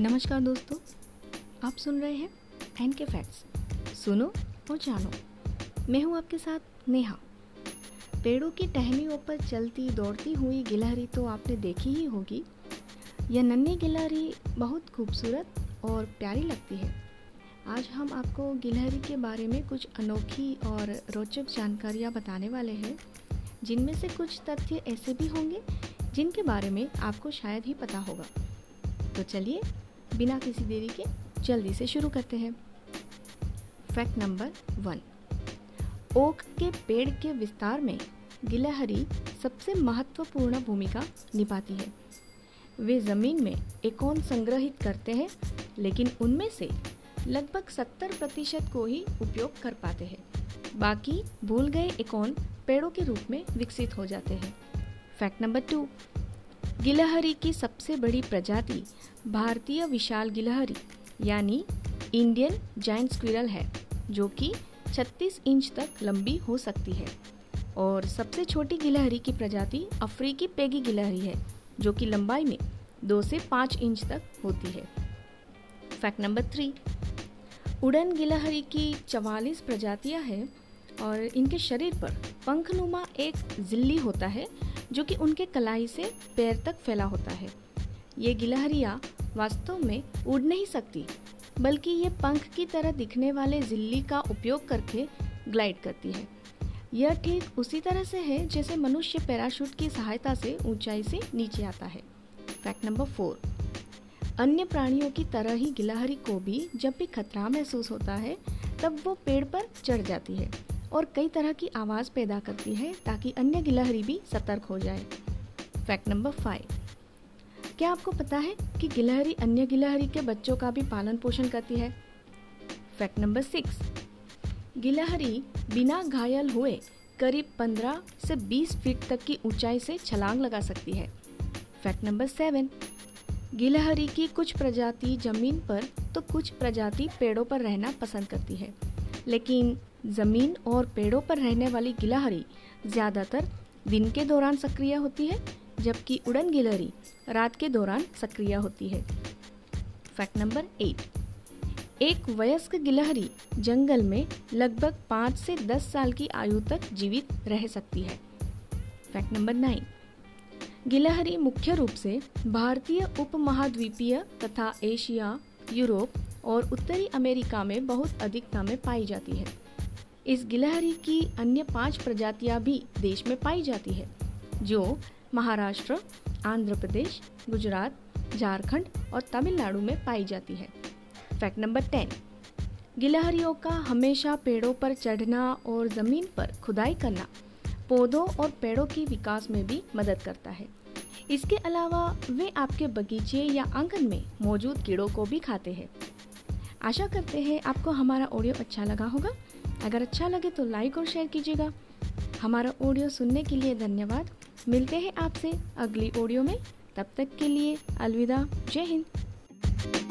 नमस्कार दोस्तों, आप सुन रहे हैं एन के फैक्ट्स सुनो और जानो। मैं हूँ आपके साथ नेहा। पेड़ों की टहनियों पर चलती, दौड़ती हुई गिलहरी तो आपने देखी ही होगी। यह नन्ही गिलहरी बहुत खूबसूरत और प्यारी लगती है। आज हम आपको गिलहरी के बारे में कुछ अनोखी और रोचक जानकारियाँ बताने वाले हैं। जिनमें से कुछ तथ्य ऐसे भी होंगे, जिनके बारे में आपको शायद ही पता होगा। तो चलिए बिना किसी देरी के जल्दी से शुरू करते हैं। Fact number one. ओक के पेड़ के विस्तार में गिलहरी सबसे महत्वपूर्ण भूमिका निभाती है। वे ज़मीन में एकोन संग्रहित करते हैं, लेकिन उनमें से लगभग 70 प्रतिशत को ही उपयोग कर पाते हैं। बाकी भूल गए एकोन पेड़ों के रूप में विकसित हो जाते हैं। Fact number two. गिलहरी की सबसे बड़ी प्रजाति भारतीय विशाल गिलहरी, यानी इंडियन जाइंट स्क्विरल है, जो कि 36 इंच तक लंबी हो सकती है। और सबसे छोटी गिलहरी की प्रजाति अफ्रीकी पेगी गिलहरी है, जो कि लंबाई में दो से पाँच इंच तक होती है। फैक्ट नंबर थ्री उड़न गिलहरी की चवालीस प्रजातियाँ हैं और इनके शरीर पर पंखनुमा एक जिल्ली होता है जो कि उनके कलाई से पैर तक फैला होता है। ये गिलहरियाँ वास्तव में उड़ नहीं सकती, बल्कि ये पंख की तरह दिखने वाले जिल्ली का उपयोग करके ग्लाइड करती है। यह ठीक उसी तरह से है जैसे मनुष्य पैराशूट की सहायता से ऊंचाई से नीचे आता है। Fact number four. अन्य प्राणियों की तरह ही गिलहरी को भी जब भी खतरा महसूस होता है, तब वो पेड़ पर चढ़ जाती है। और कई तरह की आवाज़ पैदा करती है ताकि अन्य गिलहरी भी सतर्क हो जाए। फैक्ट नंबर फाइव क्या आपको पता है कि गिलहरी अन्य गिलहरी के बच्चों का भी पालन पोषण करती है? फैक्ट नंबर सिक्स गिलहरी बिना घायल हुए करीब 15 से 20 फीट तक की ऊंचाई से छलांग लगा सकती है। फैक्ट नंबर सेवन गिलहरी की कुछ प्रजाति ज़मीन पर तो कुछ प्रजाति पेड़ों पर रहना पसंद करती है। लेकिन ज़मीन और पेड़ों पर रहने वाली गिलहरी ज़्यादातर दिन के दौरान सक्रिय होती है, जबकि उड़न गिलहरी रात के दौरान सक्रिय होती है। Fact number eight. एक वयस्क गिलहरी जंगल में लगभग पाँच से दस साल की आयु तक जीवित रह सकती है। Fact number nine. गिलहरी मुख्य रूप से भारतीय उपमहाद्वीपीय तथा एशिया, यूरोप और उत्तरी अमेरिका में बहुत अधिकता में पाई जाती है। इस गिलहरी की अन्य पाँच प्रजातियाँ भी देश में पाई जाती है, जो महाराष्ट्र, आंध्र प्रदेश, गुजरात, झारखंड और तमिलनाडु में पाई जाती है। Fact number ten. गिलहरियों का हमेशा पेड़ों पर चढ़ना और ज़मीन पर खुदाई करना पौधों और पेड़ों के विकास में भी मदद करता है। इसके अलावा वे आपके बगीचे या आँगन में मौजूद कीड़ों को भी खाते हैं। आशा करते हैं आपको हमारा ऑडियो अच्छा लगा होगा। अगर अच्छा लगे तो लाइक और शेयर कीजिएगा। हमारा ऑडियो सुनने के लिए धन्यवाद। मिलते हैं आपसे अगली ऑडियो में। तब तक के लिए अलविदा। जय हिंद।